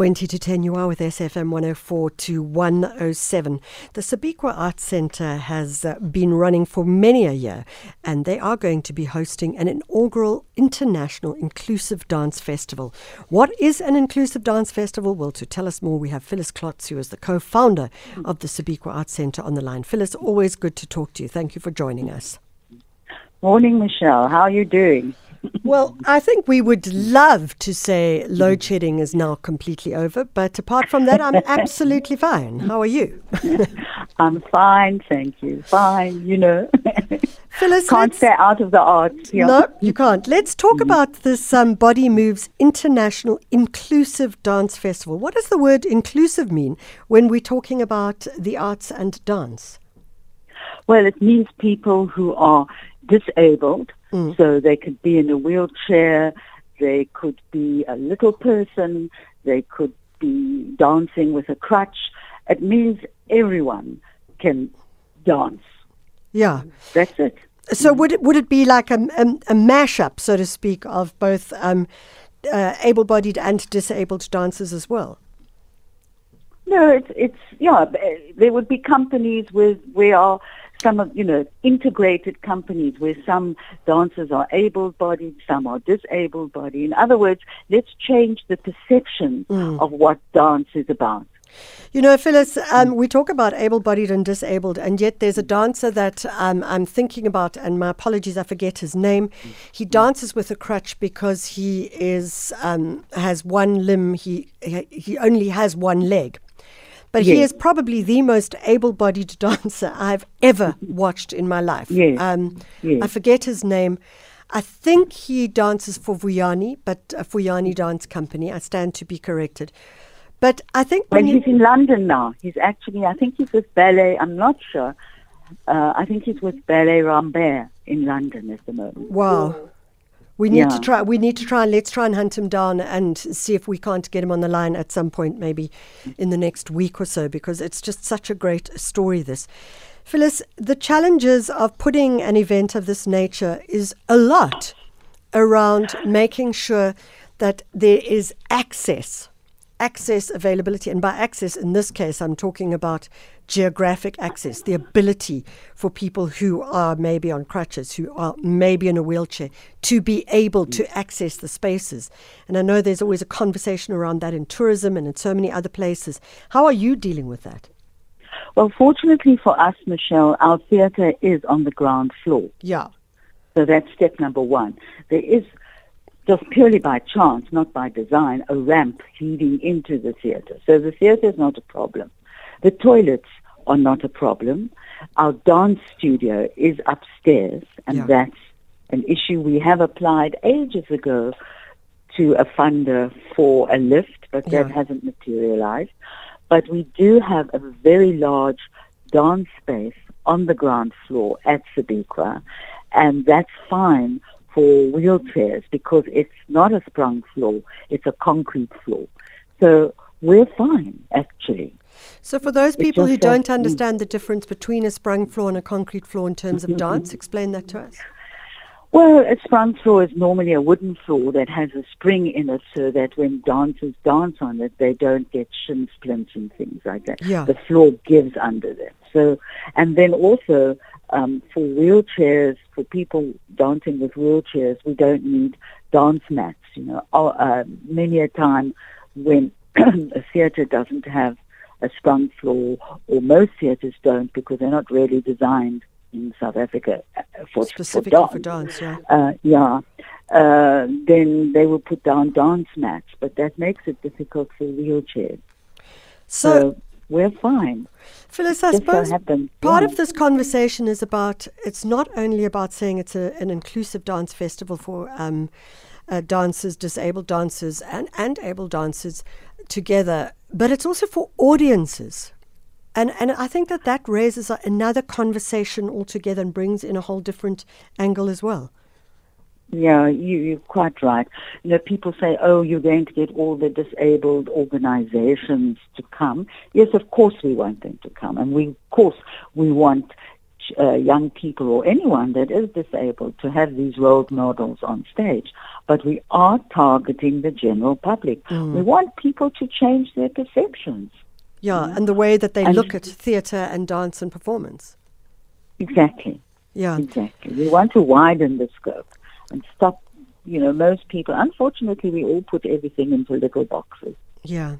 20 to 10, you are with SFM 104 to 107. The Sibikwa Arts Centre has uh, been running for many a year, and they are going to be hosting an inaugural international inclusive dance festival. What is an inclusive dance festival? Well, to tell us more, we have Phyllis Klotz, who is the co founder of the Sibikwa Arts Centre, on the line. Phyllis, always good to talk to you. Thank you for joining us. Morning, Michelle. How are you doing? Well, I think we would love to say load shedding is now completely over, but apart from that, I'm absolutely fine. How are you? I'm fine, thank you. Fine, you know. Phyllis, can't stay out of the arts. Yeah. No, you can't. Let's talk mm-hmm. about this um, Body Moves International Inclusive Dance Festival. What does the word inclusive mean when we're talking about the arts and dance? Well, it means people who are disabled Mm. So they could be in a wheelchair, they could be a little person, they could be dancing with a crutch. It means everyone can dance. Yeah. That's it. So would it would it be like a, a, a mashup, so to speak, of both um, uh, able-bodied and disabled dancers as well? No, it's it's yeah. There would be companies with where some of, you know, integrated companies where some dancers are able-bodied, some are disabled-bodied. In other words, let's change the perception mm. of what dance is about. You know, Phyllis, um, we talk about able bodied and disabled, and yet there's a dancer that um, I'm thinking about, and my apologies, I forget his name. He dances with a crutch because he is um, has one limb, he, he only has one leg. But yes. he is probably the most able bodied dancer I've ever watched in my life. Yes. Um, yes. I forget his name. I think he dances for Vuyani, but a Vuyani dance company. I stand to be corrected. But I think when he's in London now, he's actually, I think he's with Ballet, I'm not sure. Uh, I think he's with Ballet Rambert in London at the moment. Wow. We need yeah. to try. We need to try and let's try and hunt him down and see if we can't get him on the line at some point, maybe in the next week or so, because it's just such a great story. This, Phyllis, the challenges of putting an event of this nature is a lot around making sure that there is access access availability. And by access, in this case, I'm talking about geographic access, the ability for people who are maybe on crutches, who are maybe in a wheelchair, to be able to access the spaces. And I know there's always a conversation around that in tourism and in so many other places. How are you dealing with that? Well, fortunately for us, Michelle, our theatre is on the ground floor. Yeah. So that's step number one. There is just purely by chance, not by design, a ramp leading into the theatre. So the theatre is not a problem. The toilets are not a problem. Our dance studio is upstairs, and yeah. that's an issue we have applied ages ago to a funder for a lift, but yeah. that hasn't materialized. But we do have a very large dance space on the ground floor at Sibikwa, and that's fine for wheelchairs because it's not a sprung floor, it's a concrete floor. So we're fine, actually. So, for those people who don't mm. understand the difference between a sprung floor and a concrete floor in terms of mm-hmm. dance, explain that to us. Well, a sprung floor is normally a wooden floor that has a spring in it so that when dancers dance on it, they don't get shin splints and things like that. Yeah. The floor gives under them. So, and then also um, for wheelchairs, for people dancing with wheelchairs, we don't need dance mats. You know, uh, many a time when a theatre doesn't have a sprung floor, or most theatres don't because they're not really designed in South Africa uh, for specifically for dance. For dance yeah. Uh, yeah. Uh, then they will put down dance mats, but that makes it difficult for wheelchairs. So, so we're fine. Phyllis, I suppose part of this conversation is about it's not only about saying it's a, an inclusive dance festival for um, uh, dancers, disabled dancers, and, and able dancers together, but it's also for audiences. And, and I think that that raises another conversation altogether and brings in a whole different angle as well. Yeah, you, you're quite right. You know, people say, oh, you're going to get all the disabled organizations to come. Yes, of course we want them to come. And we, of course, we want uh, young people or anyone that is disabled to have these role models on stage. But we are targeting the general public. Mm. We want people to change their perceptions. Yeah, and the way that they and look at theatre and dance and performance. Exactly. Yeah. Exactly. We want to widen the scope and stop, you know, most people, unfortunately, we all put everything into little boxes. Yeah.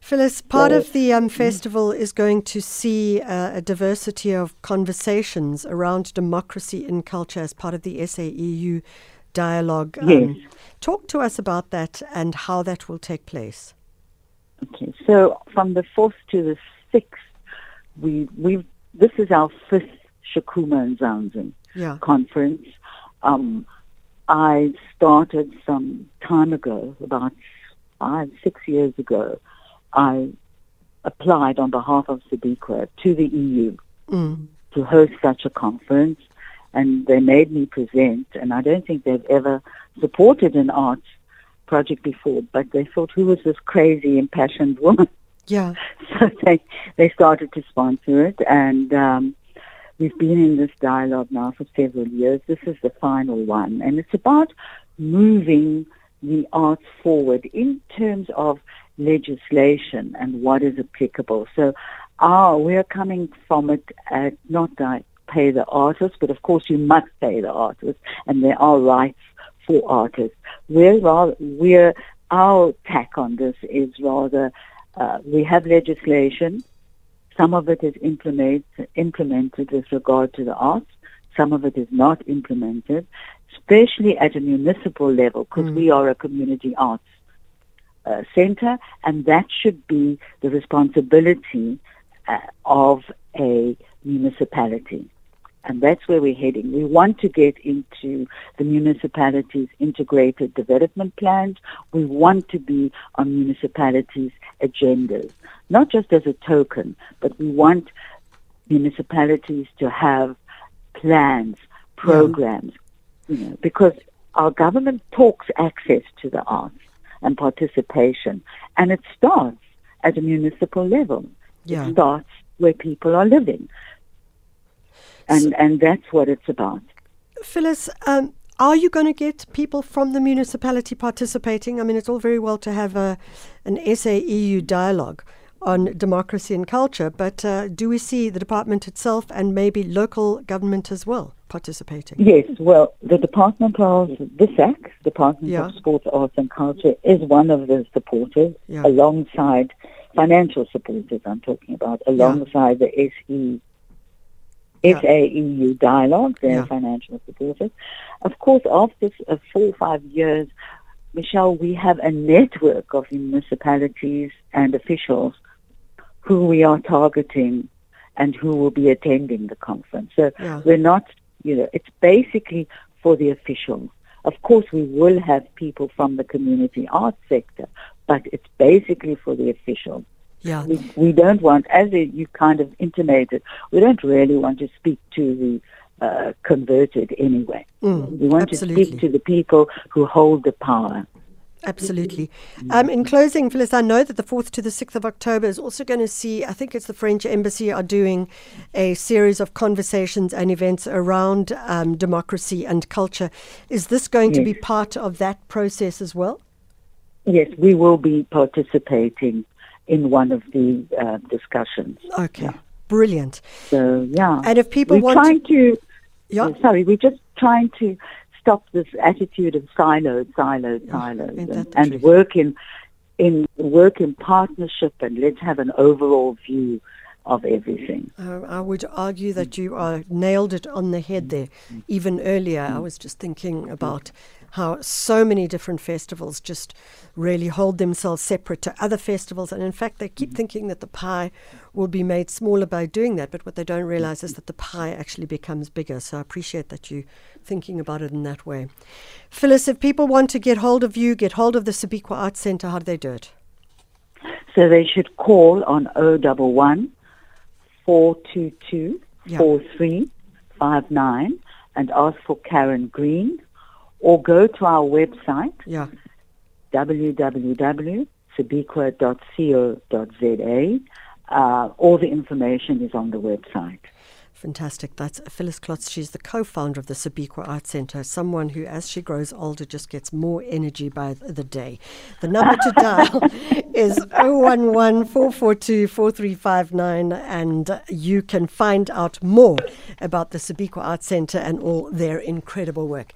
Phyllis, part of the um, festival is going to see uh, a diversity of conversations around democracy in culture as part of the SAEU dialogue. Um, yes. Talk to us about that and how that will take place. Okay, so from the 4th to the 6th, we, we this is our fifth Shakuma Nzansi yeah. conference. Um, I started some time ago, about five, six years ago. I applied on behalf of Sibikwa to the EU mm. to host such a conference, and they made me present. And I don't think they've ever supported an arts project before, but they thought, who was this crazy, impassioned woman? Yeah. So they they started to sponsor it, and um, We've been in this dialogue now for several years. This is the final one, and it's about moving the arts forward in terms of legislation and what is applicable. So, ah, we're coming from it at not like pay the artists, but of course you must pay the artists, and there are rights for artists. We're rather, we're our tack on this is rather uh, we have legislation some of it is implement, implemented with regard to the arts. Some of it is not implemented, especially at a municipal level, because mm. we are a community arts uh, center, and that should be the responsibility uh, of a municipality. And that's where we're heading. We want to get into the municipalities' integrated development plans. We want to be on municipalities' agendas, not just as a token, but we want municipalities to have plans, programs, yeah. you know, because our government talks access to the arts and participation, and it starts at a municipal level. Yeah. It starts where people are living and and that's what it's about. Phyllis, um, are you going to get people from the municipality participating? I mean, it's all very well to have a, an SAEU dialogue on democracy and culture, but uh, do we see the department itself and maybe local government as well participating? Yes, well, the Department of the SAC, Department yeah. of Sports, Arts and Culture, is one of the supporters yeah. alongside financial supporters I'm talking about, alongside yeah. the SE. SAEU dialogue, their financial supporters. Of course, after uh, four or five years, Michelle, we have a network of municipalities and officials who we are targeting and who will be attending the conference. So yeah. we're not, you know, it's basically for the officials. Of course, we will have people from the community arts sector, but it's basically for the officials. Yeah. We, we don't want, as you kind of intimated, we don't really want to speak to the uh, converted anyway. Mm, we want absolutely. to speak to the people who hold the power. Absolutely. Um, in closing, Phyllis, I know that the 4th to the 6th of October is also going to see, I think it's the French Embassy are doing a series of conversations and events around um, democracy and culture. Is this going yes. to be part of that process as well? Yes, we will be participating in one of the uh, discussions. Okay, yeah. brilliant. So yeah, and if people we're want trying to, yeah. Uh, sorry, we're just trying to stop this attitude of siloed, siloed, yeah, siloed, and, and work in in work in partnership, and let's have an overall view of everything. Uh, I would argue that you are nailed it on the head there. Even earlier, I was just thinking about how so many different festivals just really hold themselves separate to other festivals. And in fact, they keep thinking that the pie will be made smaller by doing that. But what they don't realize is that the pie actually becomes bigger. So I appreciate that you thinking about it in that way. Phyllis, if people want to get hold of you, get hold of the Sibikwa Arts Centre, how do they do it? So they should call on 011 422 4359 and ask for Karen Green or go to our website, yeah. www.sibikwa.co.za. Uh, all the information is on the website. Fantastic. That's Phyllis Klotz. She's the co founder of the Sibikwa Art Center, someone who, as she grows older, just gets more energy by the day. The number to dial is 011 442 4359, and you can find out more about the Sibikwa Art Center and all their incredible work.